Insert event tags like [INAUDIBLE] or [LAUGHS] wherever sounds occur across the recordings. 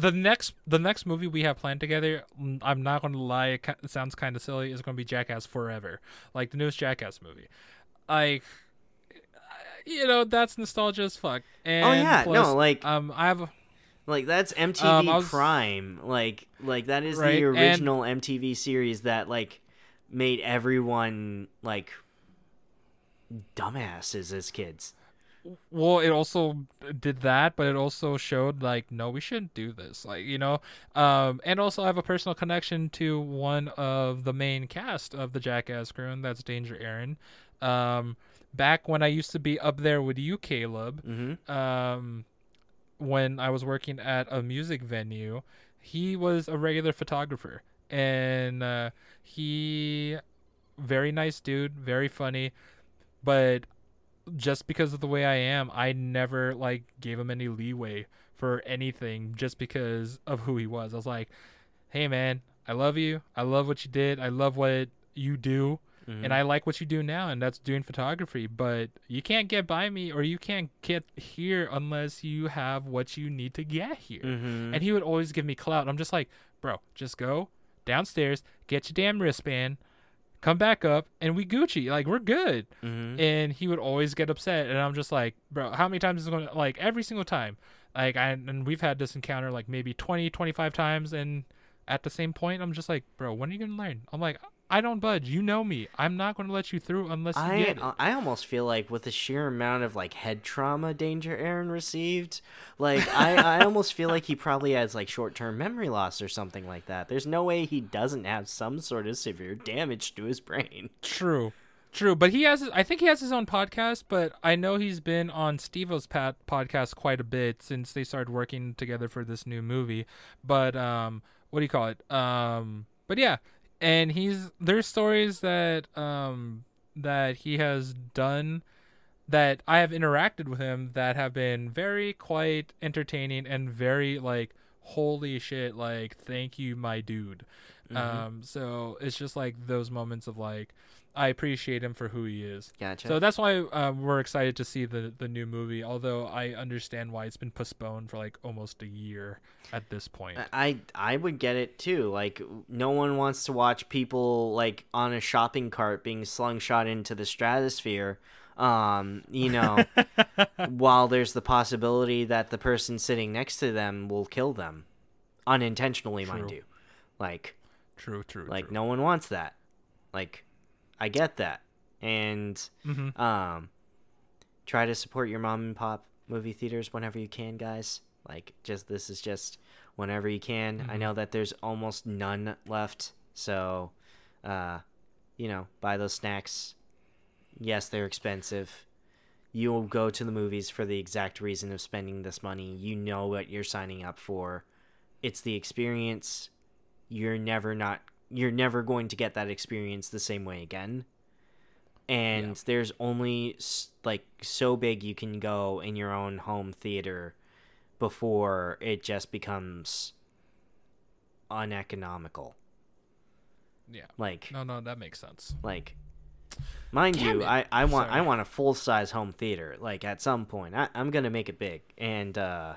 the next the next movie we have planned together, mm, I'm not going to lie, it, sounds kind of silly. Is going to be Jackass Forever, like the newest Jackass movie. Like, you know, that's nostalgia as fuck. And Oh, yeah, plus, no, like- um, I have. a- Like that's MTV Um, was- Prime. Like like that is Right, the and- original MTV series that like made everyone like dumbasses as kids. Well it also did that but it also showed like no we shouldn't do this like you know? Um and also i have a personal connection to one of the main cast of the jackass crew and that's danger ehren. Um back when i used to be up there with you caleb Mm-hmm. um when i was working at a music venue he was a regular photographer. And uh he very nice dude very funny but just because of the way I am, I never like gave him any leeway for anything just because of who he was. I was like, "Hey man, I love you. I love what you did. I love what you do, Mm-hmm. and I like what you do now, and that's doing photography. But you can't get by me, or you can't get here unless you have what you need to get here." Mm-hmm. And he would always give me clout. I'm just like, "Bro, just go downstairs, get your damn wristband." Come back up and we Gucci. Like we're good Mm-hmm. and he would always get upset and i'm just like bro how many times is it going to like every single time like I, and we've had this encounter like maybe 20 25 times and at the same point i'm just like bro when are you going to learn i'm like i don't budge you know me i'm not going to let you through unless you I get it I almost feel like with the sheer amount of like head trauma Danger Ehren received, like I, I [LAUGHS] almost feel like he probably has like short term memory loss or something like that. There's no way he doesn't have some sort of severe damage to his brain. True, true. But he has, I think he has his own podcast. But I know he's been on Steve-O's pat podcast quite a bit since they started working together for this new movie. But um, what do you call it? Um, but yeah, and he's there's stories that um that he has done that I have interacted with him that have been very quite entertaining and very like holy shit like thank you my dude. Um so it's just like those moments of like i appreciate him for who he is Gotcha. so that's why uh, we're excited to see the the new movie although i understand why it's been postponed for like almost a year at this point I I would get it too. Like no one wants to watch people like on a shopping cart being slungshot into the stratosphere. Um, you know, [LAUGHS] while there's the possibility that the person sitting next to them will kill them unintentionally, mind you. Like true true like true. no one wants that. Like I get that. And Mhm. um try to support your mom and pop movie theaters whenever you can, guys. Like just this is just whenever you can. I know that there's almost none left. So uh you know, buy those snacks. Yes, they're expensive. You'll go to the movies for the exact reason of spending this money. You know what you're signing up for. It's the experience. You're never not you're never going to get that experience the same way again. And Yeah. there's only like so big you can go in your own home theater before it just becomes uneconomical. yeah Like no no that makes sense like mind Damn you it. i i want i want a full size home theater like at some point I, i'm gonna make it big and uh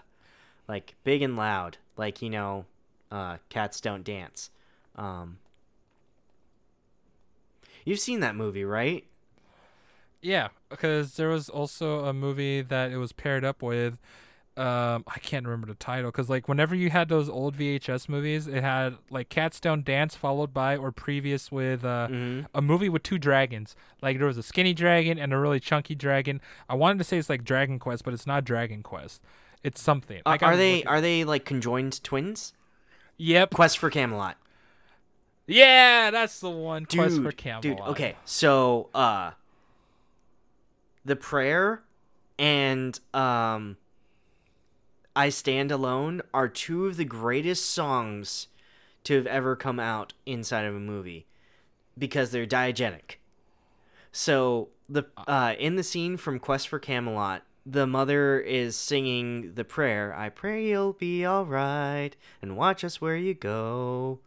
like big and loud like you know uh cats don't dance um you've seen that movie right Yeah, because there was also a movie that it was paired up with. Um, I can't remember the title because like whenever you had those old VHS movies, it had like Cats Don't Dance followed by or previous with uh, mm-hmm. a movie with two dragons. Like there was a skinny dragon and a really chunky dragon. I wanted to say it's like Dragon Quest, but it's not Dragon Quest. It's something. uh, Like, are I'm they looking- are they like conjoined twins Yep. quest for camelot Yeah, that's the one. dude, Quest for Camelot. dude okay so uh the prayer and um i stand alone are two of the greatest songs to have ever come out inside of a movie because they're diegetic so the uh in the scene from quest for camelot the mother is singing the prayer i pray you'll be all right and watch us where you go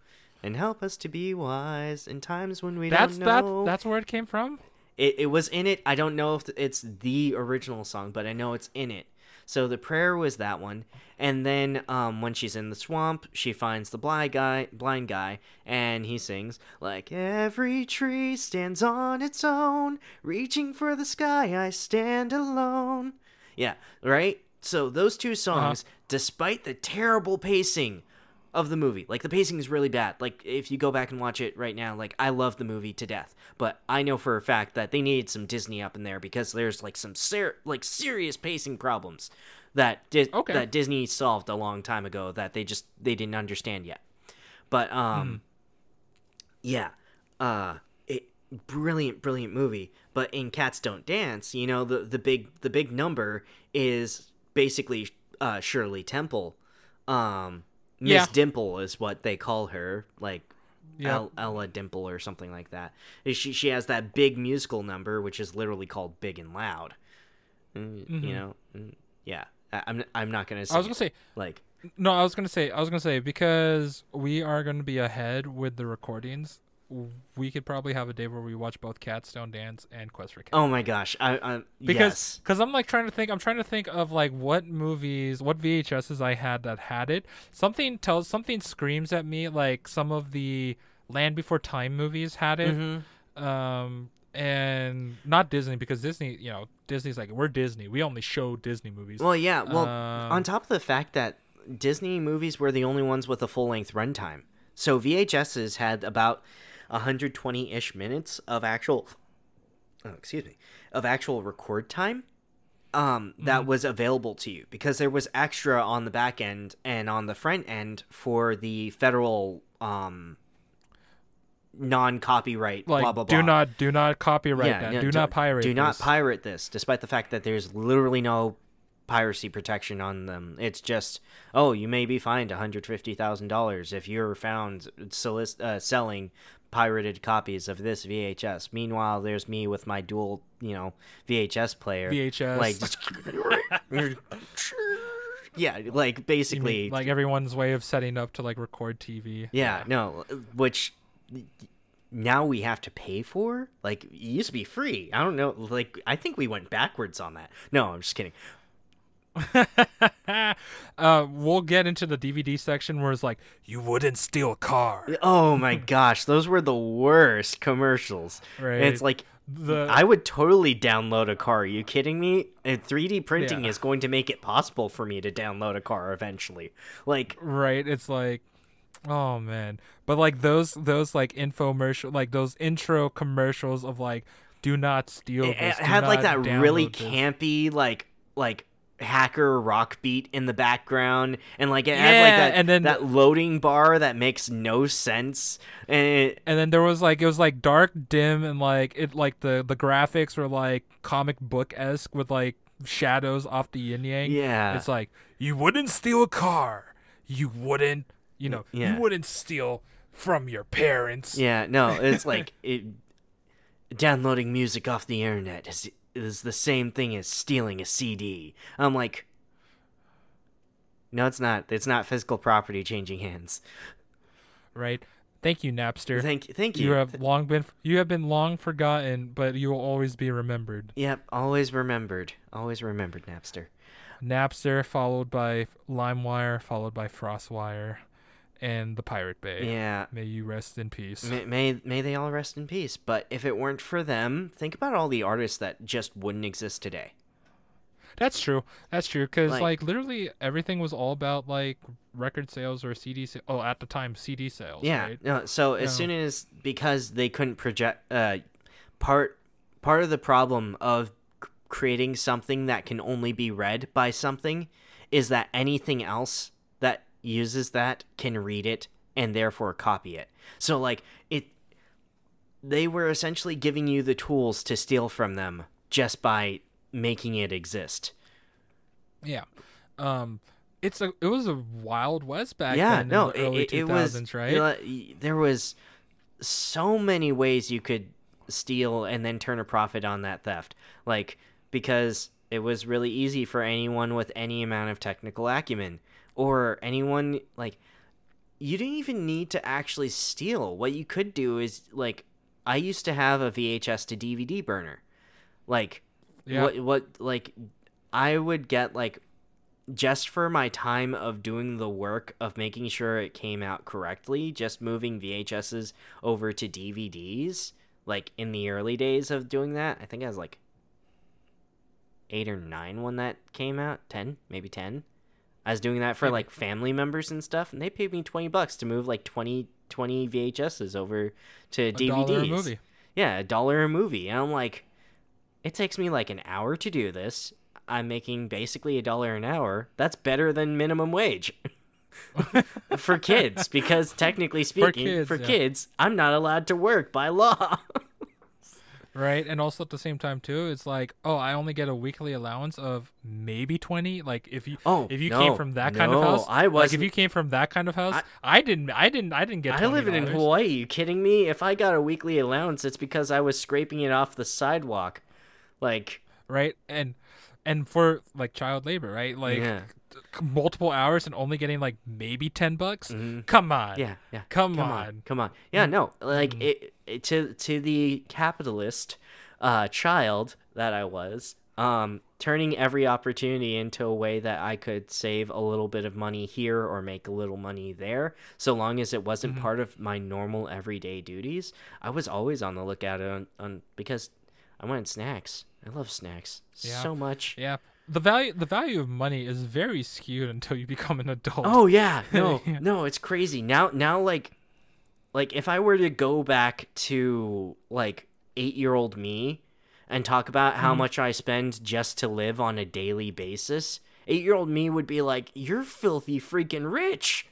and help us to be wise in times when we That's don't know That's that's where it came from. it, it was in it. I don't know if it's the original song, but I know it's in it. So the prayer was that one, and then um, when she's in the swamp, she finds the blind guy, blind guy, and he sings like every tree stands on its own, reaching for the sky, I stand alone. Yeah, right. So those two songs, despite the terrible pacing of the movie. Like the pacing is really bad. Like if you go back and watch it right now, like I love the movie to death, but I know for a fact that they needed some Disney up in there because there's like some ser- like serious pacing problems that Di- Okay. that Disney solved a long time ago that they just they didn't understand yet. But um yeah. Uh it brilliant brilliant movie, but in Cats Don't Dance, you know, the the big the big number is basically uh Shirley Temple. Um Miss Yeah. Dimple is what they call her, like Yeah. Ella Dimple or something like that. She she has that big musical number, which is literally called Big and Loud. Mm, You know, Mm, yeah. I'm I'm not gonna. Mm-hmm. I was gonna it. say like no. I was gonna say I was gonna say because we are gonna be ahead with the recordings. We could probably have a day where we watch both Cats Don't Dance and Quest for Cats. oh my gosh, I, I because yes. because I'm like trying to think I'm trying to think of like what movies what VHSs I had that had it something tells something screams at me like some of the Land Before Time movies had it Mhm. um and not Disney because Disney you know Disney's like we're Disney we only show Disney movies Well, yeah. Well, Um, on top of the fact that Disney movies were the only ones with a full length runtime, so VHSs had about 120 ish minutes of actual, oh, excuse me, of actual record time. Um, that Mm-hmm. was available to you because there was extra on the back end and on the front end for the federal um non-copyright like blah blah blah. do not do not copyright that no, do don't- pirate Do not this. pirate this, despite the fact that there's literally no piracy protection on them. It's just, oh, you may be fined one hundred fifty thousand dollars if you're found solic- uh, selling pirated copies of this VHS. Meanwhile, there's me with my dual, you know, VHS player. VHS. like, just, [LAUGHS] yeah, like basically, mean, like everyone's way of setting up to like record TV yeah, no, which now we have to pay for. Like it used to be free. I don't know. Like I think we went backwards on that. No, I'm just kidding. [LAUGHS] uh, we'll get into the DVD section where it's like, you wouldn't steal a car. Oh my [LAUGHS] gosh, those were the worst commercials. Right. It's like The I would totally download a car. Are you kidding me? And 3D printing Yeah. is going to make it possible for me to download a car eventually. Like right, it's like, oh man. But like those those like infomercial, like those intro commercials of like, do not steal. this, it had like that really this." campy like like hacker rock beat in the background and like it had like that and then- that loading bar that makes no sense and it, And then there was like it was like dark, dim, and like it like the the graphics were like comic book esque with like shadows off the yin yang. Yeah. It's like you wouldn't steal a car. You wouldn't, you know, Yeah. you wouldn't steal from your parents. yeah no it's like it downloading music off the internet is is the same thing as stealing a CD I'm like no it's not. It's not physical property changing hands. Right. Thank you, Napster. thank thank you, you. have long been you have been long forgotten, but you will always be remembered. yep always remembered. Always remembered Napster. Napster, followed by LimeWire, followed by FrostWire, and the Pirate Bay. yeah May you rest in peace. May, may may they all rest in peace. But if it weren't for them, think about all the artists that just wouldn't exist today. That's true. That's true. Because Like- like, literally everything was all about like record sales or CD. Sa- oh, at the time, CD sales. Yeah. Right? No, so as Yeah. soon as because they couldn't project uh part part of the problem of creating something that can only be read by something is that anything else uses that can read it and therefore copy it. So like it they were essentially giving you the tools to steal from them just by making it exist. Yeah. Um, it's a it was a wild west back yeah, then. no, in the early it, it 2000s, was right? you know, there was so many ways you could steal and then turn a profit on that theft, like because it was really easy for anyone with any amount of technical acumen or anyone like you didn't even need to actually steal. What you could do is like I used to have a VHS to DVD burner, like Yeah. what what like I would get like just for my time of doing the work of making sure it came out correctly, just moving VHSs over to DVDs, like in the early days of doing that, I think I was like eight or nine when that came out. Ten, maybe ten. I was doing that for like family members and stuff, and they paid me twenty bucks to move like 20, 20 VHSs over to A DVDs. dollar a movie. Yeah, a dollar a movie. And I'm like, it takes me like an hour to do this. I'm making basically a dollar an hour. That's better than minimum wage. [LAUGHS] for kids, because technically speaking, for kids, kids, yeah. I'm not allowed to work by law. [LAUGHS] Right, and also at the same time too, it's like, oh, I only get a weekly allowance of maybe twenty. Like if you, Oh, if you no, came from that kind of no, house, I was like if you came from that kind of house, I- I, didn't, I didn't, I didn't, get. I live in $20. Hawaii. You kidding me? If I got a weekly allowance, it's because I was scraping it off the sidewalk. Like, right? And and for like child labor, right? Like Yeah. Multiple hours and only getting like maybe ten bucks. Mhm. Come on, yeah, yeah. come, come on. on, come on. Yeah, no, like Mm. it, it to to the capitalist uh, child that I was, um, turning every opportunity into a way that I could save a little bit of money here or make a little money there, so long as it wasn't Mm-hmm. part of my normal everyday duties. I was always on the lookout on, on because I wanted snacks. I love snacks Yeah. so much. Yeah, the value, the value of money is very skewed until you become an adult. Oh yeah, [LAUGHS] no, Yeah. no, it's crazy. Now, now, like, like if I were to go back to like eight-year-old me and talk about how Mm-hmm. much I spend just to live on a daily basis, eight-year-old me would be like, "You're filthy freaking rich."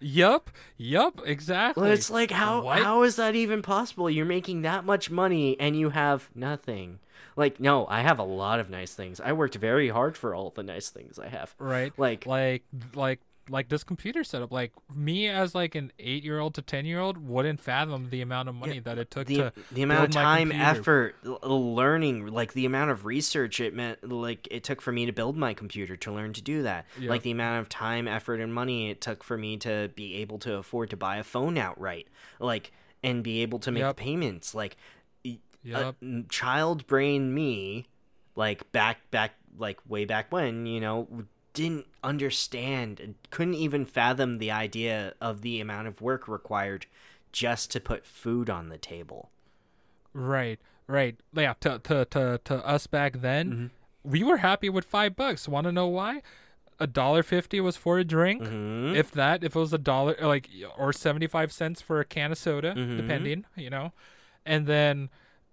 Yup, yup, exactly. Well, it's like how What? how is that even possible? You're making that much money and you have nothing. Like, no, I have a lot of nice things. I worked very hard for all the nice things I have. right? Like, like like like this computer setup like me as like an eight year old to ten year old wouldn't fathom the amount of money that it took the, to the amount of time effort learning like the amount of research it meant like it took for me to build my computer to learn to do that like the amount of time effort and money it took for me to be able to afford to buy a phone outright like and be able to make Yep. payments like a Yep. n- child brain me like back back like way back when you know didn't understand couldn't even fathom the idea of the amount of work required just to put food on the table right right yeah to to to, to us back then Mm-hmm. we were happy with five bucks want to know why a dollar fifty was for a drink Mhm. if that if it was a dollar like or 75 cents for a can of soda Mhm. depending you know and then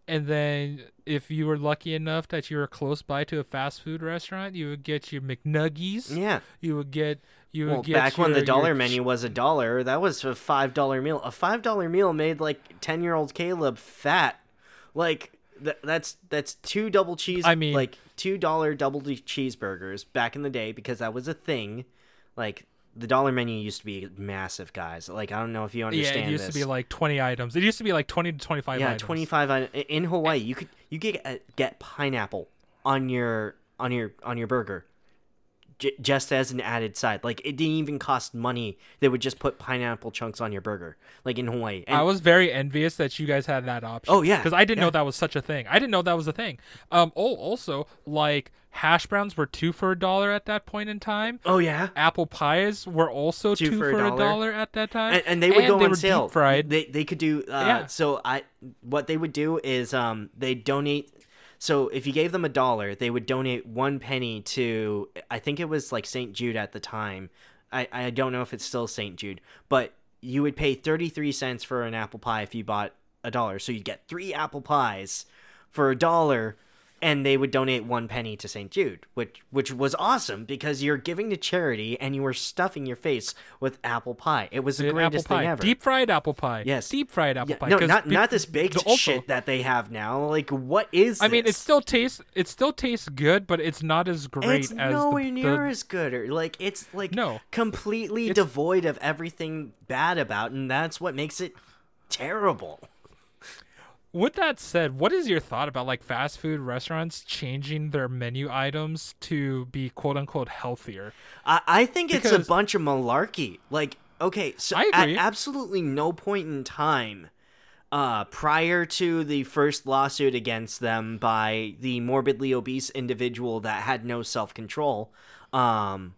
and then if you were lucky enough that you were close by to a fast food restaurant you would get your mcnuggies. Yeah. You would get you would well get back when the dollar your menu was a dollar that was a five dollar meal. A five dollar meal made like 10 year old caleb fat. Like th- that's that's two double cheese I mean- like two dollar double cheeseburgers back in the day because that was a thing. Like the dollar menu used to be massive guys like i don't know if you understand. yeah it used this. to be like 20 items it used to be like 20 to 25 yeah 25 in hawaii you could you could get, uh, get pineapple on your on your on your burger j- just as an added side like it didn't even cost money they would just put pineapple chunks on your burger like in hawaii and I was very envious that you guys had that option. Oh, yeah, because I didn't yeah. know that was such a thing. I didn't know that was a thing. Um. Oh, also, like hash browns were two for a dollar at that point in time. oh yeah Apple pies were also two, for, a, dollar. at that time, and, and they would go they on sale fried. they, they could do uh, Yeah. so i what they would do is um they donate so if you gave them a dollar they would donate one penny to i think it was like st jude at the time. I i don't know if it's still st jude but you would pay 33 cents for an apple pie if you bought a dollar. So you'd get three apple pies for a dollar and they would donate one penny to St. Jude, which which was awesome because you're giving to charity and you were stuffing your face with apple pie. It was the uh, Did greatest thing ever. deep fried apple pie. Yes. deep fried apple Yeah, pie. no, not be- not this baked also- shit that they have now. Like, what is? I mean, it still tastes. It still tastes good, but it's not as great it's as nowhere the, near the, as good. Or like, it's like No. completely It's- devoid of everything bad about, and that's what makes it terrible. With that said, what is your thought about like fast food restaurants changing their menu items to be quote unquote healthier? I, I think it's a bunch of malarkey. Like, okay, so at absolutely no point in time, uh, prior to the first lawsuit against them by the morbidly obese individual that had no self control, um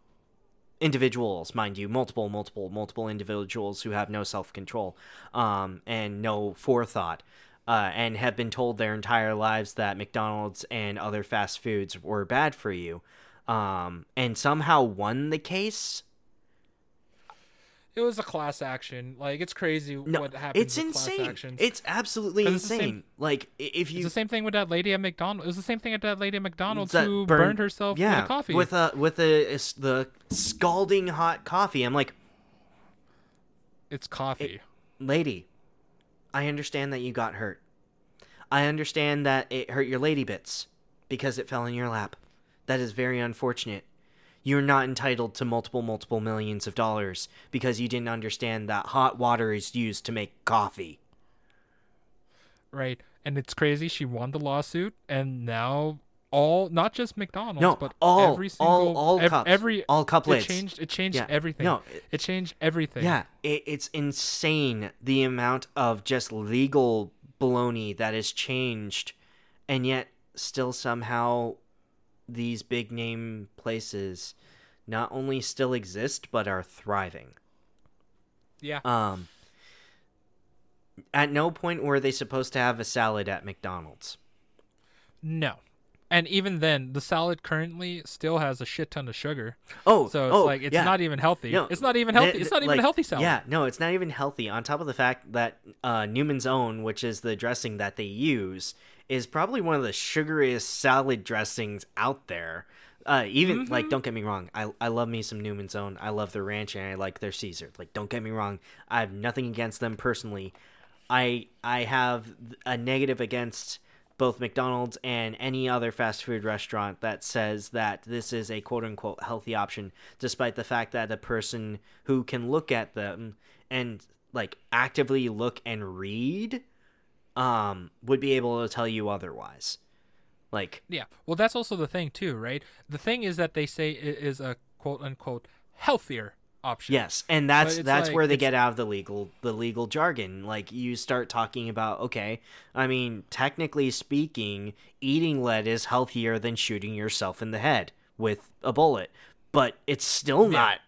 individuals mind you multiple multiple multiple individuals who have no self-control um and no forethought uh, and have been told their entire lives that McDonald's and other fast foods were bad for you, um, and somehow won the case. It was a class action. Like it's crazy No, what happens. it's with insane. Class actions. It's absolutely it's insane. same- like if It's you the same thing with that lady at McDonald's. It was the same thing at that lady at McDonald's who burned- burned, herself yeah, with a coffee. with a with a is the scalding hot coffee. I'm like, it's coffee. lady, I understand that you got hurt. I understand that it hurt your lady bits because it fell in your lap. That is very unfortunate. You're not entitled to multiple, multiple millions of dollars because you didn't understand that hot water is used to make coffee. right. And it's crazy. She won the lawsuit, and now all not just McDonald's, No, but all- every all- single all ev- cups, every all cup it changed. It changed Yeah, everything. no, it- it changed everything. Yeah, it, it's insane the amount of just legal baloney that has changed, and yet still somehow these big name places not only still exist but are thriving. yeah. Um, at no point were they supposed to have a salad at McDonald's. No. And even then, the salad currently still has a shit ton of sugar. Oh, So it's oh, like it's yeah. not even healthy. No, it's not even th- healthy. th- it's not even like, a healthy salad. Yeah, no, it's not even healthy. On top of the fact that uh, Newman's Own, which is the dressing that they use, is probably one of the sugariest salad dressings out there. Uh, even Mm-hmm. like, don't get me wrong, I I love me some Newman's Own. I love their ranch and I like their Caesar. Like, don't get me wrong, I have nothing against them personally. I I have a negative against both McDonald's and any other fast food restaurant that says that this is a quote unquote healthy option, despite the fact that a person who can look at them and like actively look and read um would be able to tell you otherwise. Like Yeah. Well, that's also the thing too, right? The thing is that they say it is a quote unquote healthier option. Yes, and that's that's like- where they get out of the legal the legal jargon. Like you start talking about okay, I mean, technically speaking, eating lead is healthier than shooting yourself in the head with a bullet, but it's still Yeah. not.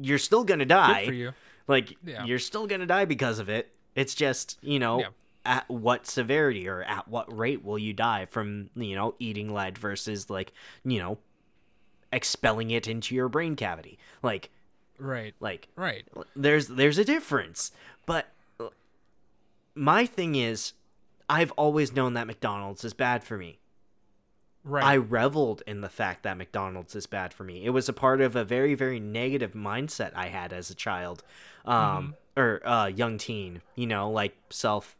You're still gonna die. You. Like Yeah. you're still gonna die because of it. It's just you know. Yeah. At what severity or at what rate will you die from you know eating lead versus like you know expelling it into your brain cavity like Right. like Right. there's there's a difference but my thing is i've always known that mcdonald's is bad for me Right. i reveled in the fact that mcdonald's is bad for me it was a part of a very very negative mindset i had as a child um or uh young teen you know like self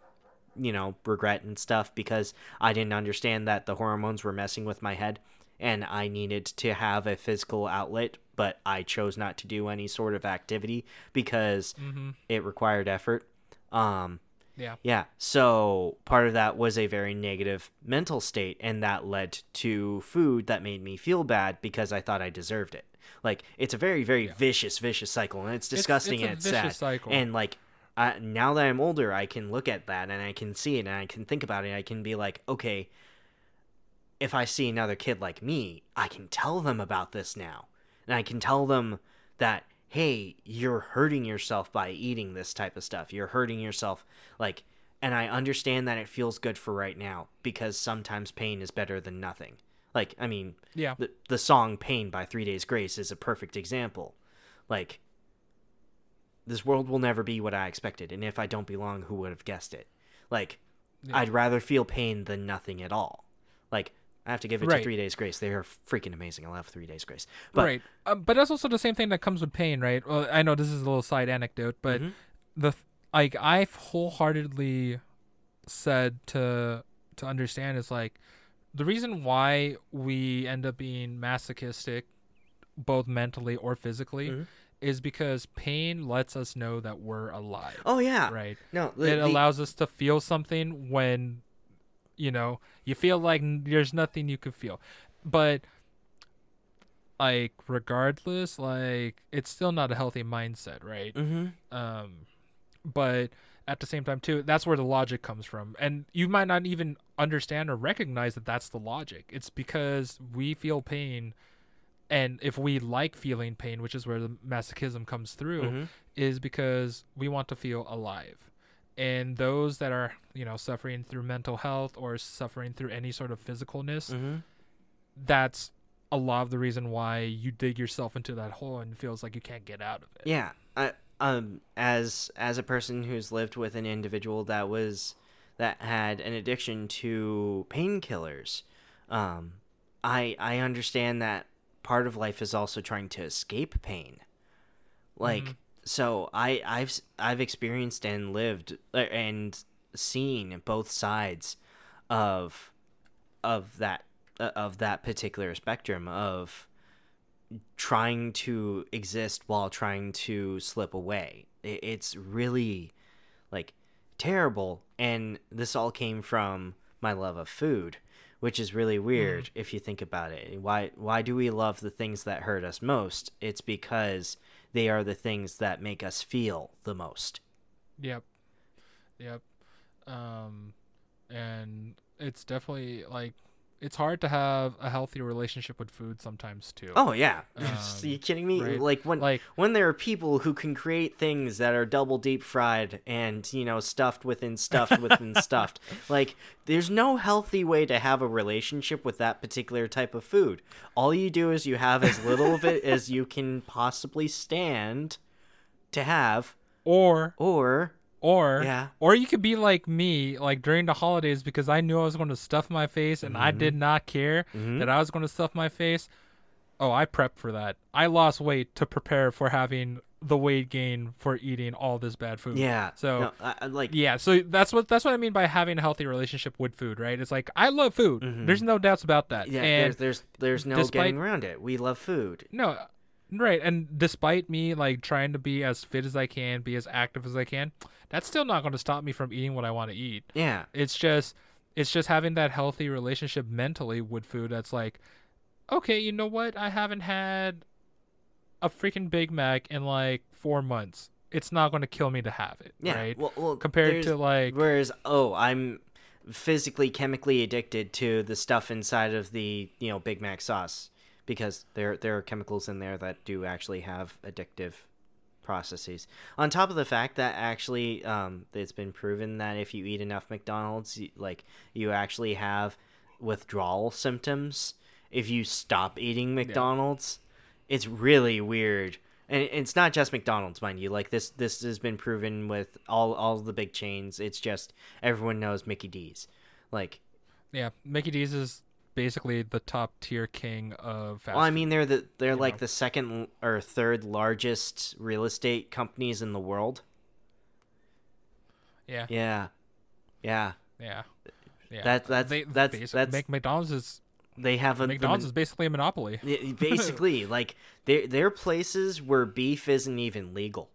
you know regret and stuff because i didn't understand that the hormones were messing with my head and i needed to have a physical outlet but i chose not to do any sort of activity because it required effort um yeah. yeah. So part of that was a very negative mental state, and that led to food that made me feel bad because I thought I deserved it. Like it's a very, very vicious, vicious cycle, and it's disgusting it's a and it's vicious sad. cycle. And like I, now that I'm older, I can look at that and I can see it and I can think about it. I can be like, okay, if I see another kid like me, I can tell them about this now, and I can tell them that hey, you're hurting yourself by eating this type of stuff. You're hurting yourself like and I understand that it feels good for right now because sometimes pain is better than nothing. Like, I mean, Yeah. the the song Pain by 3 Days Grace is a perfect example. Like this world will never be what I expected, and if I don't belong, who would have guessed it? Like Yeah. I'd rather feel pain than nothing at all. Like I have to give it Right. to 3 Days Grace. They are freaking amazing. I love 3 Days Grace. But right. Um, but that's also the same thing that comes with pain, right? Well, I know this is a little side anecdote, but Mhm. the like I've wholeheartedly said to to understand is like the reason why we end up being masochistic, both mentally or physically, Mhm. is because pain lets us know that we're alive. Oh yeah. Right. No, the, it the- allows us to feel something when you know you feel like there's nothing you could feel but like regardless like it's still not a healthy mindset right Mhm. um but at the same time too that's where the logic comes from and you might not even understand or recognize that that's the logic it's because we feel pain and if we like feeling pain, which is where the masochism comes through, Mhm. is because we want to feel alive. And those that are, you know, suffering through mental health or suffering through any sort of physicalness, Mm-hmm. that's a lot of the reason why you dig yourself into that hole and feels like you can't get out of it. Yeah. I, um, as as a person who's lived with an individual that was that had an addiction to painkillers, um, I I understand that part of life is also trying to escape pain. Like Mhm. So, I I've I've experienced and lived uh, and seen both sides of of that uh, of that particular spectrum of trying to exist while trying to slip away. It's really like terrible and this all came from my love of food, which is really weird if you think about it. Why why do we love the things that hurt us most? It's because they are the things that make us feel the most. Yep. Yep. Um and it's definitely like it's hard to have a healthy relationship with food sometimes too. Oh yeah. [LAUGHS] Um, Are you kidding me? right. Like when Like when there are people who can create things that are double deep fried and you know stuffed within stuffed within [LAUGHS] stuffed like there's no healthy way to have a relationship with that particular type of food all you do is you have as little of it [LAUGHS] as you can possibly stand to have or or or Yeah. or you could be like me like during the holidays because I knew I was going to stuff my face and I Mm-hmm. did not care that I was going to stuff my face. Oh, I prepped for that. I lost weight to prepare for having the weight gain for eating all this bad food. yeah So no, I, I- like Yeah, so that's what that's what I mean by having a healthy relationship with food, right? It's like I love food. There's no doubts about that. Mm-hmm. yeah and there's there's there's no despite- getting around it we love food no, right. And despite me like trying to be as fit as I can, be as active as I can, that's still not going to stop me from eating what I want to eat. yeah It's just it's just having that healthy relationship mentally with food that's like, okay, you know what? I haven't had a freaking Big Mac in like 4 months. It's not going to kill me to have it, yeah right? well, well Compared to like Whereas, oh, I'm physically, chemically addicted to the stuff inside of the you know Big Mac sauce because there there are chemicals in there that do actually have addictive processes. On top of the fact that actually, um, it's been proven that if you eat enough McDonald's, you, like you actually have withdrawal symptoms if you stop eating McDonald's. It's really weird. And it's not just McDonald's, mind you. Like this, this has been proven with all all the big chains. It's just everyone knows Mickey D's. Like, Yeah, Mickey D's is basically the top tier king of fast well, I mean, they're the they're like know. the second or third largest real estate companies in the world. yeah, Yeah, yeah. yeah, yeah. That- that's- they, that's- that's- Mc- McDonald's is They have a McDonald's mon- is basically a monopoly. [LAUGHS] Basically like they're they're places where beef isn't even legal,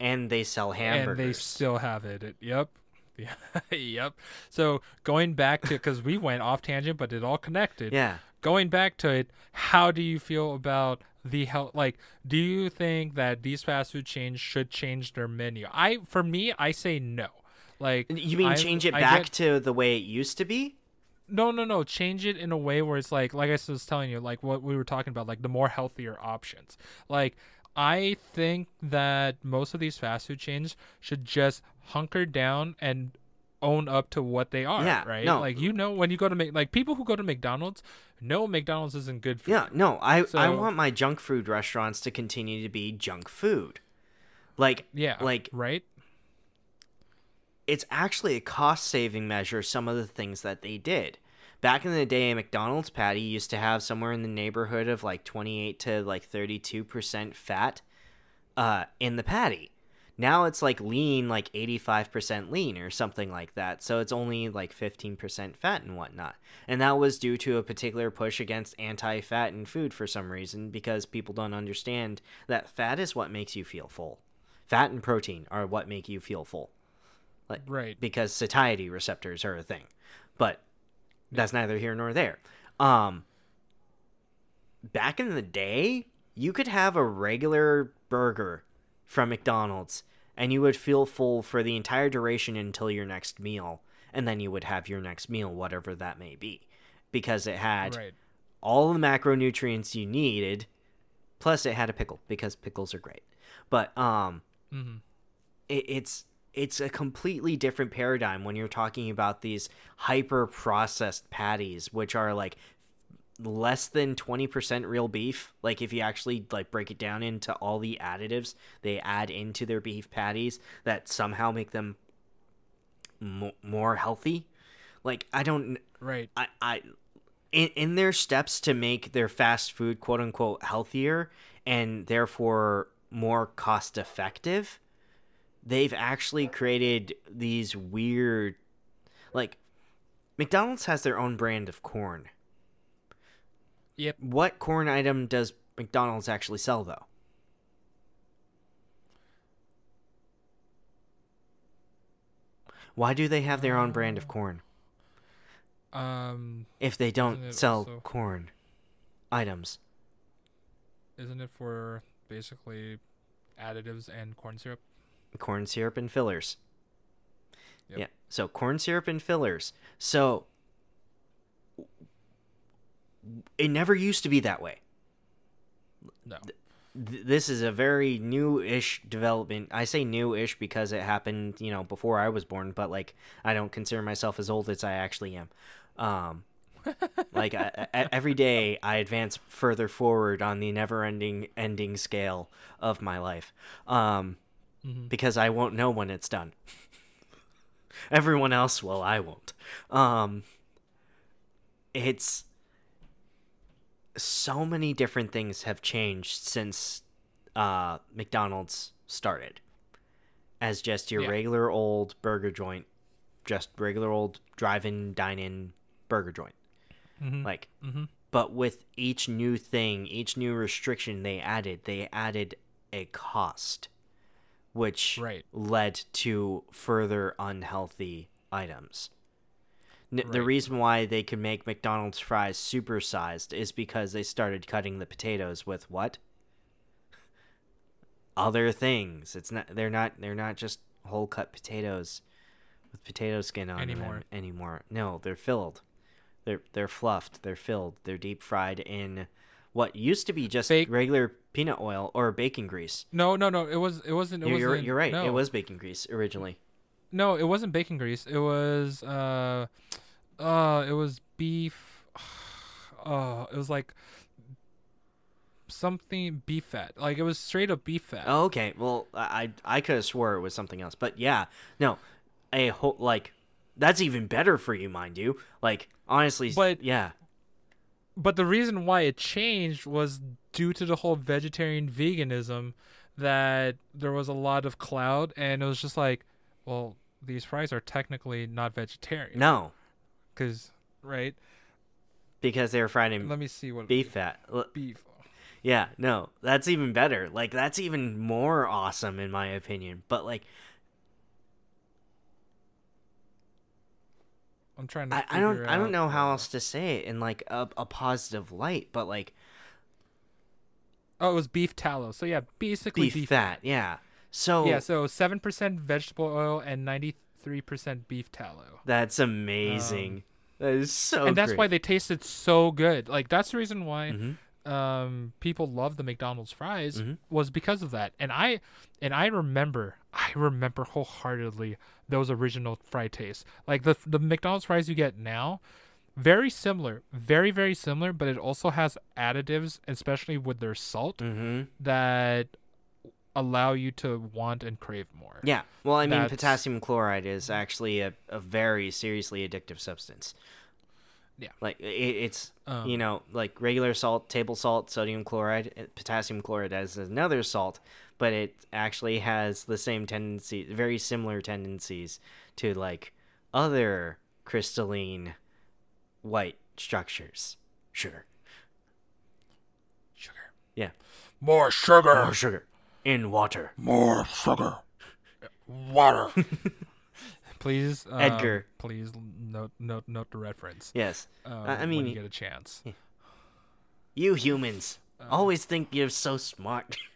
and they sell hamburgers. and they still have it. It- Yep. [LAUGHS] Yeah. yep. So going back to because we went off tangent, but it all connected. yeah. Going back to it, how do you feel about the health? Like, do you think that these fast food chains should change their menu? I, for me, I say no. Like, You mean I- change it I back get- to the way it used to be? No, no, no. Change it in a way where it's like, like I was telling you, like what we were talking about, like the more healthier options. Like, I think that most of these fast food chains should just hunker down and own up to what they are. Yeah, right. no. Like you know, when you go to make like people who go to McDonald's know McDonald's isn't good for Yeah, you. no, I I want my junk food restaurants to continue to be junk food. Like Yeah. like right. it's actually a cost saving measure some of the things that they did. Back in the day, a McDonald's patty used to have somewhere in the neighborhood of like 28 to like 32% fat uh, in the patty. Now it's like lean, like 85% lean or something like that. So it's only like 15% fat and whatnot. And that was due to a particular push against anti fat in food for some reason because people don't understand that fat is what makes you feel full. Fat and protein are what make you feel full Right. because satiety receptors are a thing. But that's neither here nor there. Um back in the day, you could have a regular burger from McDonald's and you would feel full for the entire duration until your next meal and then you would have your next meal whatever that may be because it had Right. all the macronutrients you needed. Plus, it had a pickle because pickles are great. But um, hmm it, it's it's a completely different paradigm when you're talking about these hyper processed patties, which are like less than 20% real beef like if you actually like break it down into all the additives they add into their beef patties that somehow make them mo- more healthy like i don't Right. I, I in, in their steps to make their fast food quote unquote healthier and therefore more cost effective, they've actually created these weird like McDonald's has their own brand of corn. Yep. What corn item does McDonald's actually sell though? Why do they have their own brand of corn? Um, if they don't sell also- corn items. isn't it for basically additives and corn syrup? Corn syrup and fillers. Yep. Yeah. So corn syrup and fillers. So it never used to be that way. No. Th- this is a very new-ish development. I say new-ish because it happened, you know, before I was born, but like I don't consider myself as old as I actually am. Um [LAUGHS] like I, I, every day I advance further forward on the never-ending ending scale of my life. Um Mhm. because I won't know when it's done. [LAUGHS] Everyone else will, I won't. Um it's so many different things have changed since uh McDonald's started as just your Yeah. regular old burger joint, just regular old drive-in dine-in burger joint. Mhm. Like Mhm. but with each new thing, each new restriction they added, they added a cost, which Right. led to further unhealthy items. N- The reason why they could make McDonald's fries supersized is because they started cutting the potatoes with what? Other things. It's not. They're not. They're not just whole cut potatoes with potato skin on Anymore. them anymore. No, they're filled. They're they're fluffed. They're filled. They're deep fried in what used to be just Bake- regular peanut oil or bacon grease. No, no, no. It was. It wasn't. It You're, you're, wasn't. you're right. No. It was bacon grease originally. No, it wasn't bacon grease. It was. Uh, uh, it was beef. [SIGHS] Uh, it was like something beef fat. Like it was straight up beef fat. Oh, okay. Well, I I could have swore it was something else, but yeah, no, a whole like that's even better for you, mind you. Like honestly, But- yeah, But the reason why it changed was due to the whole vegetarian veganism that there was a lot of cloud and it was just like, well, these fries are technically not vegetarian. no, Cuz right? because they were fried in Let me see what beef fat. Beef. Yeah, no, that's even better. Like that's even more awesome in my opinion. But like I'm trying to I, I don't I don't know how else to say it in like a, a positive light, but like Oh, it was beef tallow. So yeah, basically beef, beef, fat, yeah. So Yeah, so 7% vegetable oil and 93% beef tallow. that's amazing. that is so and that's great. why they tasted so good. Like that's the reason why Mhm. um people love the McDonald's fries Mhm. was because of that. And I and I remember I remember wholeheartedly those original fry tastes. Like the the McDonald's fries you get now very similar, very very similar, but it also has additives, especially with their salt Mhm. that allow you to want and crave more. Yeah. Well, I mean, That's- potassium chloride is actually a, a very seriously addictive substance. Yeah. Like it, it's Um, you know like regular salt, table salt, sodium chloride, uh, potassium chloride is another salt, but it actually has the same tendency, very similar tendencies to like other crystalline white structures. Sugar. Sugar. Yeah. More sugar. More sugar in water. More sugar. Water. [LAUGHS] please, um, Edgar. Please note note note the reference. Yes. Um, I mean when you get a chance. You humans always think you're so smart. [LAUGHS]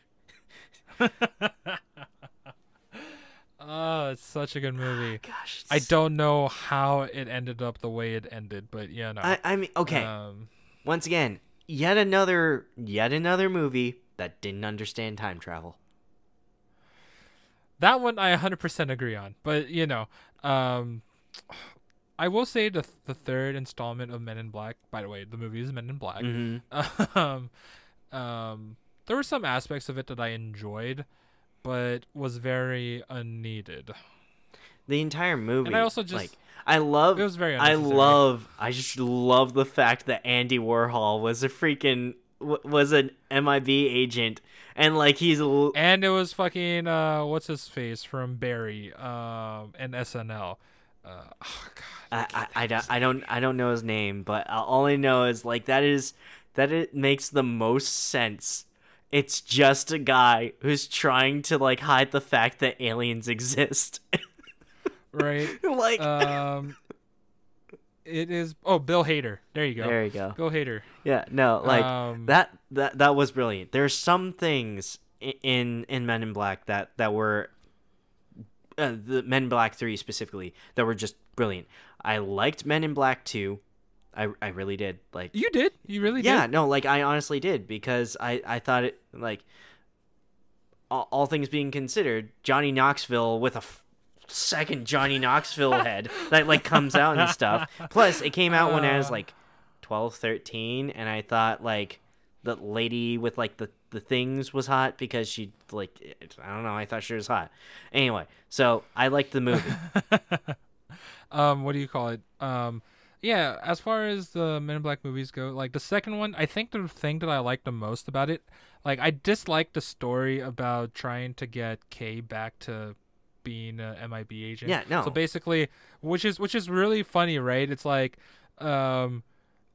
Oh, it's such a good movie. Gosh. I don't know how it ended up the way it ended, but yeah, no. I, I mean, okay. Um, once again, yet another yet another movie that didn't understand time travel. That one I 100% agree on. But, you know, um, I will say the the third installment of Men in Black, by the way, the movie is Men in Black. Mm-hmm. [LAUGHS] Um, um, there were some aspects of it that I enjoyed, but was very unneeded. The entire movie. And I also just like I love it was very I love I just love the fact that Andy Warhol was a freaking w- was an MIB agent and like he's l- and it was fucking uh what's his face from Barry um and SNL. Uh, oh god. I, I, I, don't, I don't I don't know his name, but all I know is like that is that it makes the most sense. It's just a guy who's trying to like hide the fact that aliens [LAUGHS] exist. Right. [LAUGHS] like um it is oh Bill Hader. There you go. there you go. Bill Hader. Yeah, no, like Um, that that that was brilliant. There's some things in in Men in Black that that were uh, the Men in Black 3 specifically that were just brilliant. I liked Men in Black 2. I I really did. Like You did. You really did. Yeah, did. no, like I honestly did because I I thought it like all, all things being considered, Johnny Knoxville with a f- second Johnny Knoxville head that like comes out and stuff. Plus, it came out when I was Uh. like 12, 13 and I thought like the lady with like the the things was hot because she like I don't know, I thought she was hot. Anyway, so I liked the movie. [LAUGHS] um what do you call it um yeah as far as the men in black movies go like the second one i think the thing that i like the most about it like i dislike the story about trying to get kay back to being a mib agent Yeah, no. so basically which is which is really funny right it's like um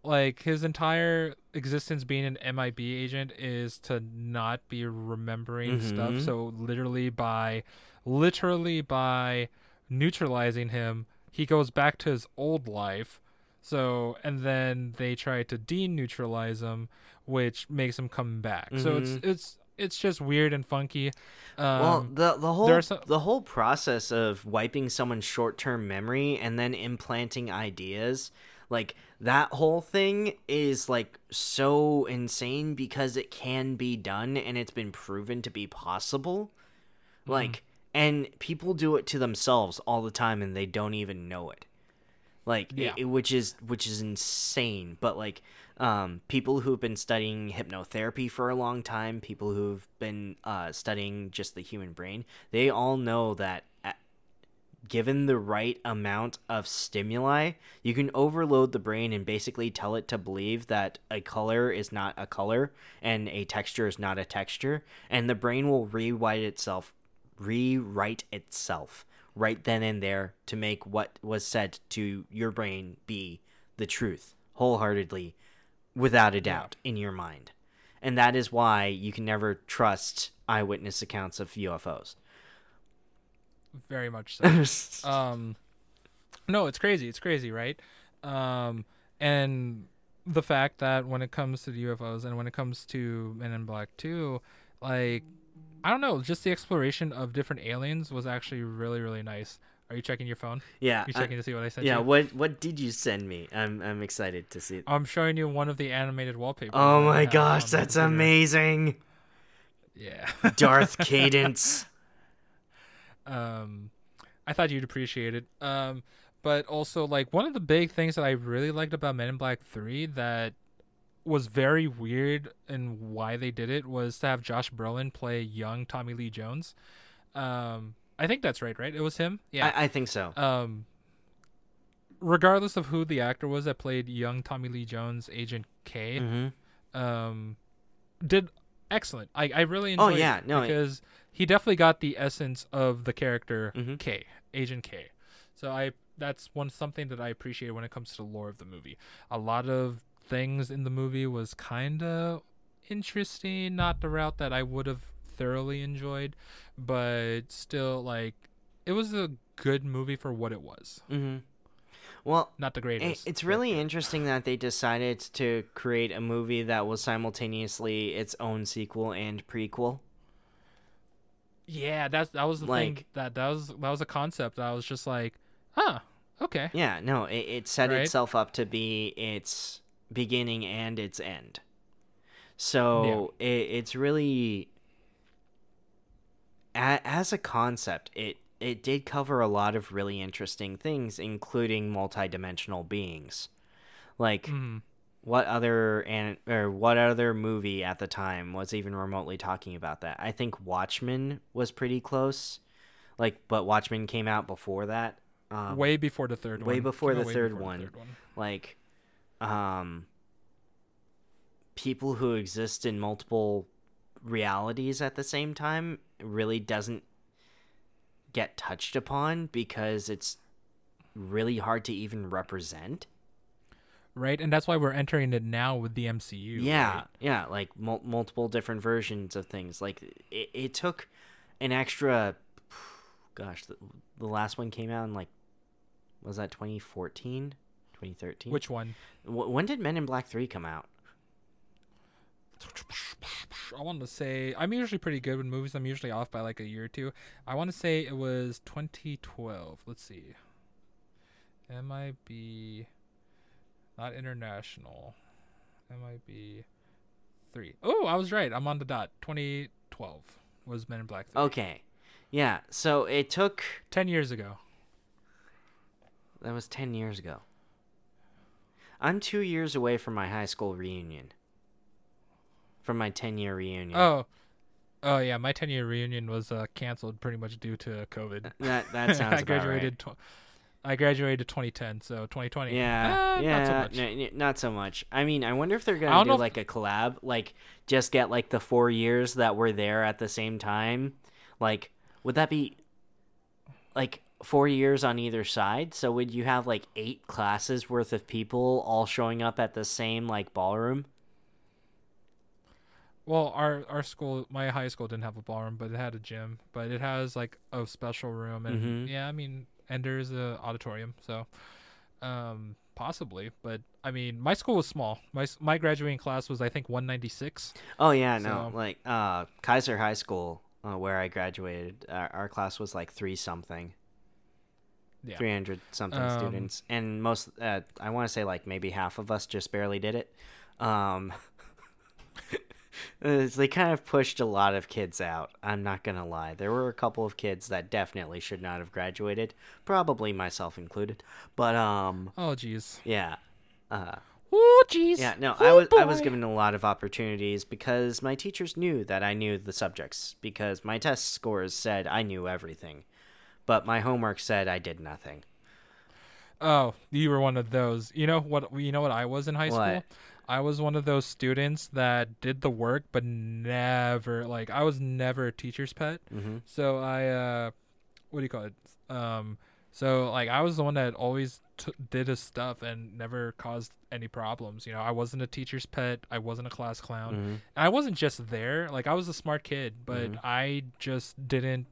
like his entire existence being an MIB agent is to not be remembering stuff. Mhm. So literally by literally by neutralizing him, he goes back to his old life. So and then they try to deneutralize him, which makes him come back. So it's Mhm. it's it's just weird and funky. Um, well, the the whole some- the whole process of wiping someone's short term memory and then implanting ideas, like that whole thing is like so insane because it can be done and it's been proven to be possible. Mm-hmm. Like, and people do it to themselves all the time and they don't even know it. Like, Yeah. it, which is which is insane. But like, um, people who've been studying hypnotherapy for a long time, people who've been uh, studying just the human brain, they all know that at, given the right amount of stimuli, you can overload the brain and basically tell it to believe that a color is not a color and a texture is not a texture, and the brain will rewrite itself, rewrite itself right then and there to make what was said to your brain be the truth wholeheartedly without a doubt in your mind. And that is why you can never trust eyewitness accounts of UFOs. very much so. [LAUGHS] um no it's crazy it's crazy right um and the fact that when it comes to the ufos and when it comes to men in black 2 like i don't know just the exploration of different aliens was actually really really nice are you checking your phone yeah. you I- checking to see what i sent you. yeah, you what what did you send me? I'm I'm excited to see it. i'm showing you one of the animated wallpapers Oh my gosh, that's amazing. yeah Darth [LAUGHS] Cadence. um i thought you'd appreciate it um but also like one of the big things that i really liked about men in black 3 that was very weird and why they did it was to have josh brolin play young tommy lee jones um i think that's right right it was him yeah I, I think so. um regardless of who the actor was that played young tommy lee jones agent k hmm um did excellent. I I really enjoyed. Oh, enjoyed yeah, no, because he definitely got the essence of the character Mhm. K, Agent K. So I that's one something that I appreciate when it comes to the lore of the movie. A lot of things in the movie was kind of interesting, not the route that I would have thoroughly enjoyed, but still like it was a good movie for what it was. hmm Well, Not the greatest. it's but- really interesting that they decided to create a movie that was simultaneously its own sequel and prequel. Yeah, that's that was the thing that that was that was a concept that I was just like, huh, okay. Yeah, no, it, it set Right? itself up to be its beginning and its end. So it, it's really as a concept, it it did cover a lot of really interesting things, including multidimensional beings. Like Mhm. what other and or what other movie at the time was even remotely talking about that? I think Watchmen was pretty close. Like, but Watchmen came out before that. Um, way before the third one. way before the way third before one. third one. like um people who exist in multiple realities at the same time really doesn't get touched upon because it's really hard to even represent. Right, and that's why we're entering it now with the MCU. yeah, right? yeah, like mul- multiple different versions of things. Like it, it took an extra gosh, the, the last one came out in like was that 2014? 2013? Which one? Wh- when did Men in Black 3 come out? I want to say I'm usually pretty good with movies. I'm usually off by like a year or two. I want to say it was 2012. Let's see. MIB, not international. MIB three. Oh, I was right. I'm on the dot. 2012 was Men in Black 3. Okay. Yeah, so it took Ten years ago. that was 10 years ago. I'm 2 years away from my high school reunion. From my 10-year reunion. Oh, oh yeah. My 10 year reunion was uh, canceled pretty much due to COVID. That that [LAUGHS] sounds I graduated. Tw- I graduated 2010, so 2020. Yeah, Eh, yeah, not so much. not so much. I mean, I wonder if they're gonna do know if- like a collab, like just get like the four years that were there at the same time. Like, would that be like four years on either side? So would you have like eight classes worth of people all showing up at the same like ballroom? Well, our our school, my high school didn't have a ballroom, but it had a gym. But it has like a special room, and Mhm. yeah, I mean, and there's a auditorium, so um, possibly. But I mean, my school was small. My my graduating class was I think 196. Oh yeah, no, So- like uh, Kaiser High School, uh, where I graduated, our, our class was like three something, Yeah. three hundred something Um, students, and most, uh, I want to say like maybe half of us just barely did it. Um, [LAUGHS] they kind of pushed a lot of kids out. I'm not gonna lie, there were a couple of kids that definitely should not have graduated, probably myself included. But um, Oh jeez. yeah. Uh, Oh jeez. yeah, no, Oh, I was I was given a lot of opportunities because my teachers knew that I knew the subjects because my test scores said I knew everything, but my homework said I did nothing. Oh, you were one of those. You know what? You know what I was in high school. I was one of those students that did the work, but never like I was never a teacher's pet. hmm So I, uh, what do you call it? Um, so like I was the one that always t- did his stuff and never caused any problems. You know, I wasn't a teacher's pet. I wasn't a class clown. hmm I wasn't just there. Like I was a smart kid, but Mhm. I just didn't.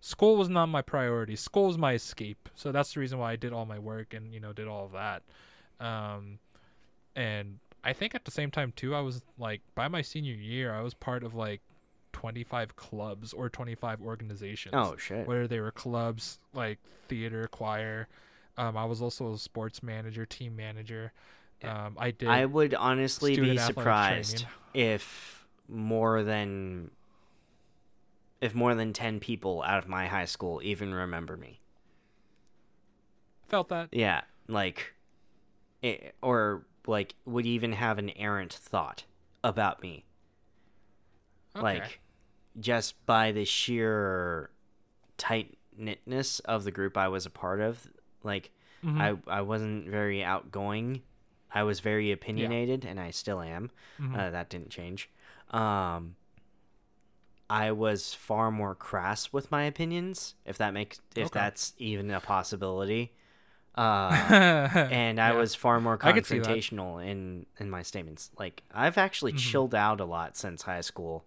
School was not my priority. School was my escape. So that's the reason why I did all my work and you know did all of that. Um, and I think at the same time too, I was like by my senior year, I was part of like 25 clubs or 25 organizations. Oh shit. Whether they were clubs like theater, choir. Um, I was also a sports manager, team manager. Um, I did. I would honestly be surprised training. if more than if more than 10 people out of my high school even remember me. felt that. Yeah, like it, or like would even have an errant thought about me. Okay. Like just by the sheer tight knitness of the group I was a part of, like Mhm. I I wasn't very outgoing. I was very opinionated and I still am. Mhm. Uh, that didn't change. Um I was far more crass with my opinions, if that makes if Okay. that's even a possibility. Uh [LAUGHS] and I Yeah. was far more I could see that. confrontational in in my statements. Like I've actually Mhm. chilled out a lot since high school.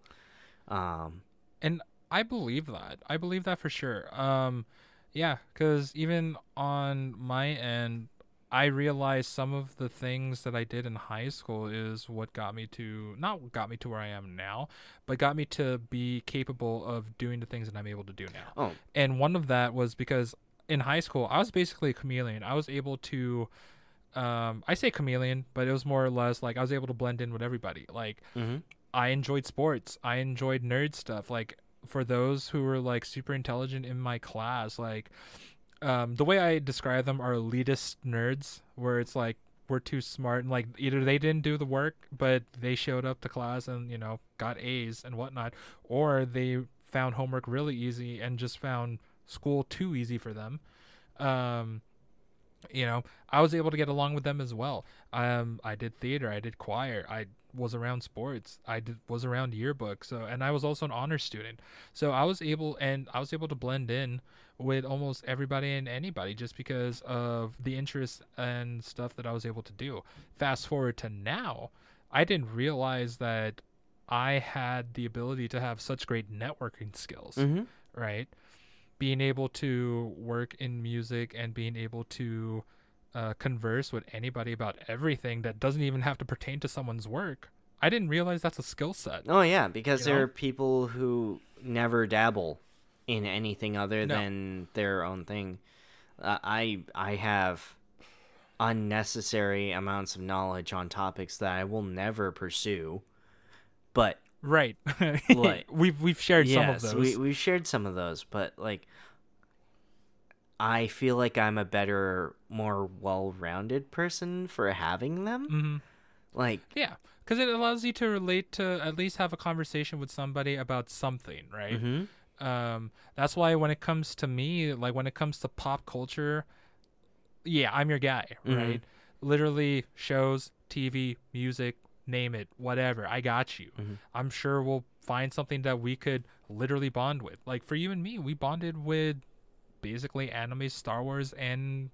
Um, and I believe that. I believe that for sure. Um, yeah, because even on my end, I realized some of the things that I did in high school is what got me to not got me to where I am now, but got me to be capable of doing the things that I'm able to do now. oh, And one of that was because in high school, I was basically a chameleon. I was able to um I say chameleon, but it was more or less like I was able to blend in with everybody. Like Mm-hmm. I enjoyed sports. I enjoyed nerd stuff. Like for those who were like super intelligent in my class, like um, the way I describe them are elitist nerds, where it's like we're too smart and like either they didn't do the work, but they showed up to class and you know got A's and whatnot, or they found homework really easy and just found school too easy for them. Um, you know, I was able to get along with them as well. Um, I did theater, I did choir, I was around sports, I did was around yearbook. So, and I was also an honor student. So I was able, and I was able to blend in with almost everybody and anybody just because of the interests and stuff that I was able to do. Fast forward to now, I didn't realize that I had the ability to have such great networking skills Mm-hmm. right? Being able to work in music and being able to uh, converse with anybody about everything that doesn't even have to pertain to someone's work. I didn't realize that's a skill set. Oh yeah, because there know? are people who never dabble in anything other No. than their own thing. Uh, I I have unnecessary amounts of knowledge on topics that I will never pursue. But Right. Like- [LAUGHS] we've we've shared some of yes, those. we we've shared some of those, but like I feel like I'm a better, more well-rounded person for having them. hmm Like Yeah, because it allows you to relate to at least have a conversation with somebody about something, right? mhm. um that's why when it comes to me like when it comes to pop culture yeah i'm your guy Mhm. right literally shows tv music name it whatever i got you Mhm. i'm sure we'll find something that we could literally bond with like for you and me we bonded with basically anime star wars and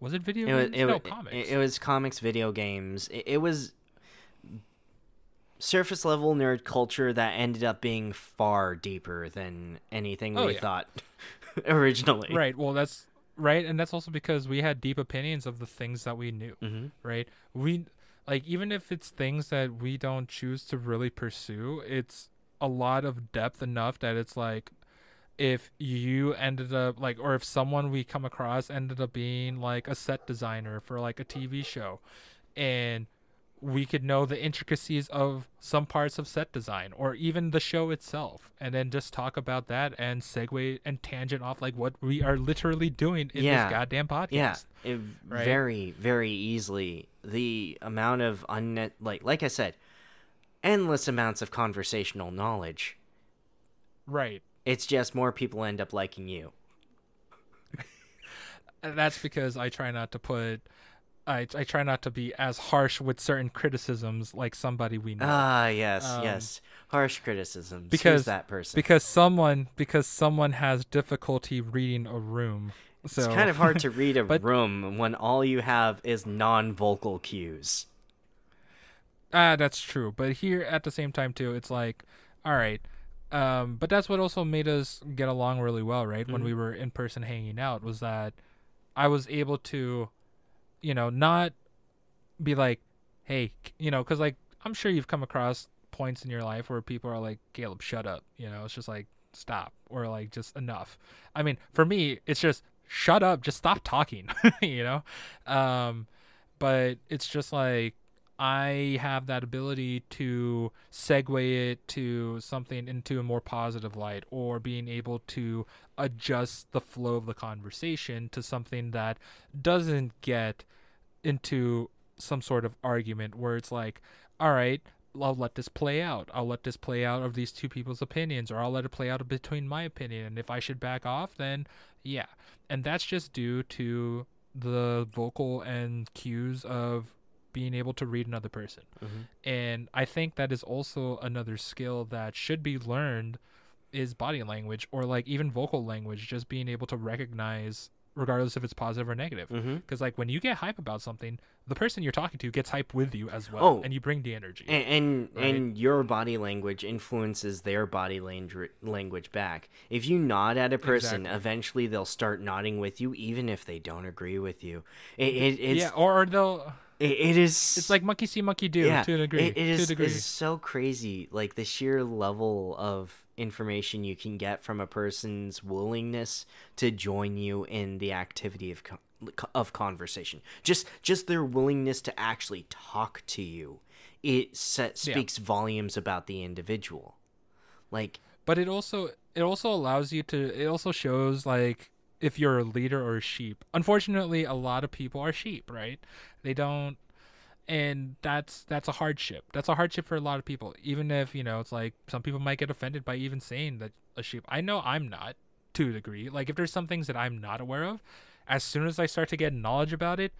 was it video it was games it, no comics it, it was comics, video games. It, it was surface level nerd culture that ended up being far deeper than anything Oh, we yeah. thought [LAUGHS] originally. right well that's right and that's also because we had deep opinions of the things that we knew hmm right? We like even if it's things that we don't choose to really pursue, it's a lot of depth enough that it's like if you ended up like or if someone we come across ended up being like a set designer for like a TV show and we could know the intricacies of some parts of set design or even the show itself and then just talk about that and segue and tangent off like what we are literally doing in Yeah. this goddamn podcast. Yeah, it Right? very very easily. The amount of unnet like like I said, endless amounts of conversational knowledge. Right. It's just more people end up liking you. [LAUGHS] That's because I try not to put I I try not to be as harsh with certain criticisms like somebody we know. Ah, yes, Um, yes. Harsh criticisms. Who's because- that person? because someone because someone has difficulty reading a room. So it's kind of hard to read a [LAUGHS] but- room when all you have is non-vocal cues. Ah, that's true. But here at the same time too, it's like, all right. Um, but that's what also made us get along really well, right? When Mhm. we were in person hanging out, was that I was able to, you know, not be like, hey, you know, because like I'm sure you've come across points in your life where people are like, Caleb, shut up. You know, it's just like stop or like just enough. I mean, for me, it's just shut up, just stop talking. [LAUGHS] you know, um, but it's just like I have that ability to segue it to something into a more positive light or being able to adjust the flow of the conversation to something that doesn't get into some sort of argument where it's like, all right, I'll let this play out. I'll let this play out of these two people's opinions, or I'll let it play out between my opinion. And if I should back off, then yeah. And that's just due to the vocal and cues of being able to read another person. And I think that is also another skill that should be learned is body language or like even vocal language, just being able to recognize regardless if it's positive or negative. Mm-hmm. Because like when you get hype about something, the person you're talking to gets hype with you as well, Oh. and you bring the energy. And and, Right. and your body language influences their body language language back. If you nod at a person, Exactly. eventually they'll start nodding with you, even if they don't agree with you. It, it it's yeah, or they'll. It, it is It's like monkey see, monkey do yeah, to a degree. It, it to is degree. is so crazy. Like the sheer level of information you can get from a person's willingness to join you in the activity of co- of conversation. Just just their willingness to actually talk to you. It set, Yeah. speaks volumes about the individual. Like but it also it also allows you to it also shows like if you're a leader or a sheep unfortunately a lot of people are sheep right they don't and that's that's a hardship. That's a hardship for a lot of people. Even if you know it's like some people might get offended by even saying that a sheep i know i'm not to a degree. Like if there's some things that i'm not aware of as soon as i start to get knowledge about it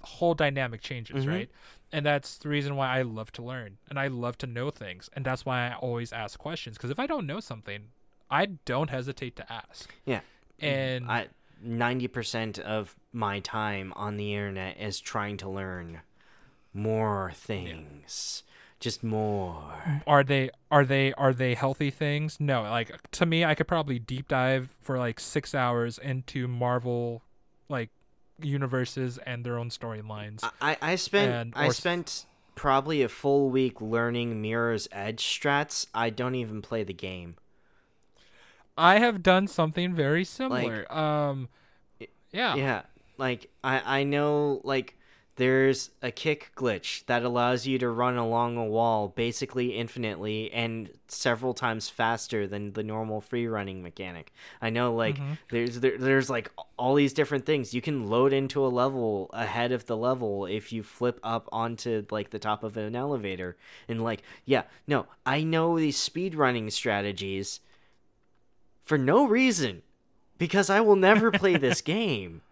the whole dynamic changes Mhm. right? And that's the reason why i love to learn and i love to know things and that's why i always ask questions because if i don't know something i don't hesitate to ask. Yeah, and I ninety percent of my time on the internet is trying to learn more things. Just more. are they are they are they healthy things no like to me i could probably deep dive for like six hours into marvel like universes and their own storylines I I spent And- I spent probably a full week learning Mirror's Edge strats. I don't even play the game. i have done something very similar um yeah Yeah, like I I know like there's a kick glitch that allows you to run along a wall basically infinitely and several times faster than the normal free running mechanic. I know like Mhm. there's there, there's like all these different things you can load into a level ahead of the level if you flip up onto like the top of an elevator and like yeah, no, I know these speed running strategies for no reason because I will never play this [LAUGHS] game.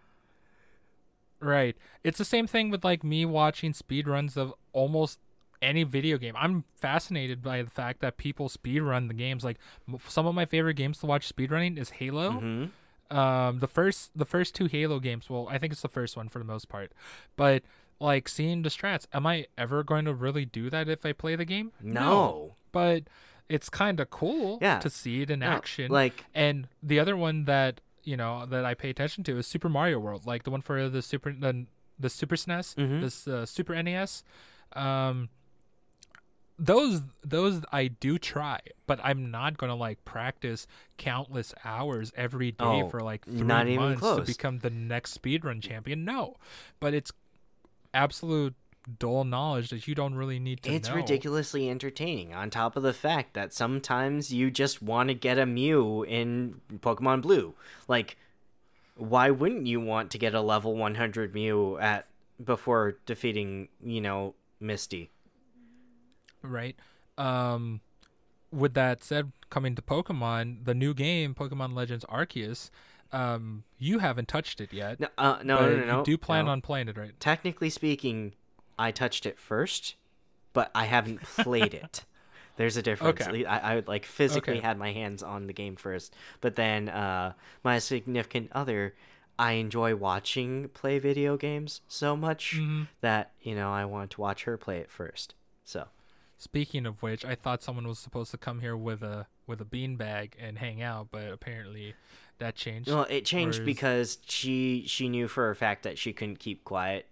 Right. It's the same thing with like me watching speedruns of almost any video game. I'm fascinated by the fact that people speedrun the games. Like m- some of my favorite games to watch speedrunning is Halo. hmm Um the first the first two Halo games, well, I think it's the first one for the most part. But like seeing the strats, am I ever going to really do that if I play the game? No. But it's kind of cool Yeah. to see it in No, action. Like, And the other one that you know that I pay attention to is Super Mario World, like the one for the Super the, the Super SNES, Mhm. this uh, Super NES. Um, those those I do try, but I'm not gonna like practice countless hours every day Oh, for like three months to become the next speedrun champion. No, but it's absolute dull knowledge that you don't really need to it's know. ridiculously entertaining, on top of the fact that sometimes you just want to get a Mew in Pokemon Blue. Like, why wouldn't you want to get a level 100 Mew at before defeating, you know, Misty? right? Um, with that said, coming to Pokemon, the new game, Pokemon Legends Arceus, um, you haven't touched it yet. No, uh, no, no, no, no. You do plan no. on playing it, right? Technically speaking, I touched it first, but I haven't played it. [LAUGHS] There's a difference. Okay. I, I like physically Okay. had my hands on the game first, but then uh, my significant other, I enjoy watching play video games so much Mhm. that you know I want to watch her play it first. So Speaking of which, I thought someone was supposed to come here with a with a beanbag and hang out, but apparently that changed. well, it changed is- because she she knew for a fact that she couldn't keep quiet.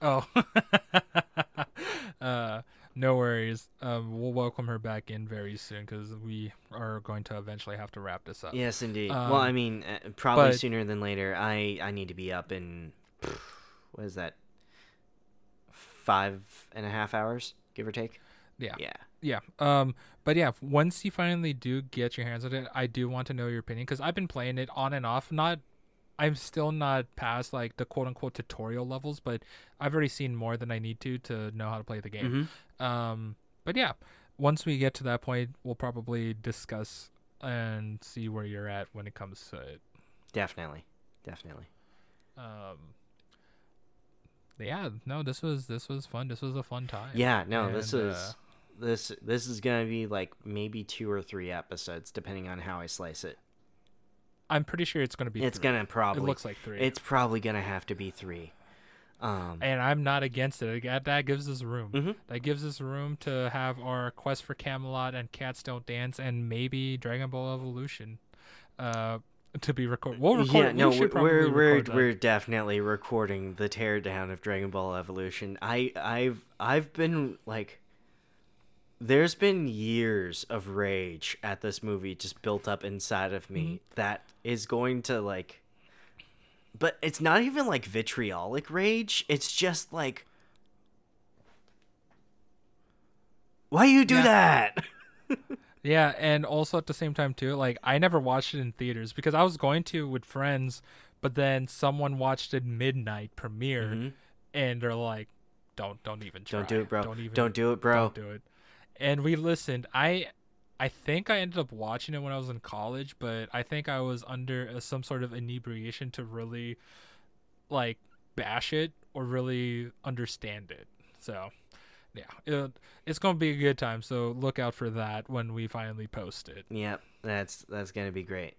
Oh, [LAUGHS] uh, no worries. Um, we'll welcome her back in very soon because we are going to eventually have to wrap this up. Yes, indeed. well, I Um, mean, uh, probably but- sooner than later. I I need to be up in [SIGHS] what is that? Five and a half hours, give or take. Yeah. Yeah. Yeah. Um. But yeah, once you finally do get your hands on it, I do want to know your opinion because I've been playing it on and off. Not, I'm still not past like the quote unquote tutorial levels, but I've already seen more than I need to to know how to play the game. Mhm. Um. But yeah, once we get to that point, we'll probably discuss and see where you're at when it comes to it. Definitely, definitely. Um. Yeah. No. This was this was fun. This was a fun time. Yeah. No, this And, is uh, this this is gonna be like maybe two or three episodes, depending on how I slice it. I'm pretty sure it's gonna be. It's three. gonna probably. It looks like three. It's probably gonna have to be three. Um. and I'm not against it. That, gives us room. Mhm. That gives us room to have our quest for Camelot and Cats Don't Dance and maybe Dragon Ball Evolution, uh, to be recorded. We'll record. yeah, no, we're we're we're, record we're definitely recording the teardown of Dragon Ball Evolution. I I've I've been like there's been years of rage at this movie just built up inside of me Mm-hmm. that is going to like but it's not even like vitriolic rage it's just like why you do Yeah. that [LAUGHS] Yeah, and also at the same time too, like I never watched it in theaters because I was going to with friends, but then someone watched it midnight premiere, and they're like, "Don't, don't even try. Mm-hmm. don't do it bro Don't even, don't do it bro Don't do it." And we listened. I, I think I ended up watching it when I was in college, but I think I was under uh, some sort of inebriation to really, like, bash it or really understand it. So, yeah, it, it's gonna be a good time. So look out for that when we finally post it. Yep, that's that's gonna be great.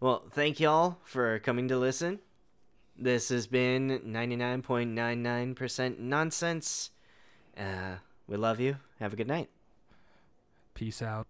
Well, thank y'all for coming to listen. This has been ninety nine point nine nine percent nonsense. Uh, we love you. Have a good night. Peace out.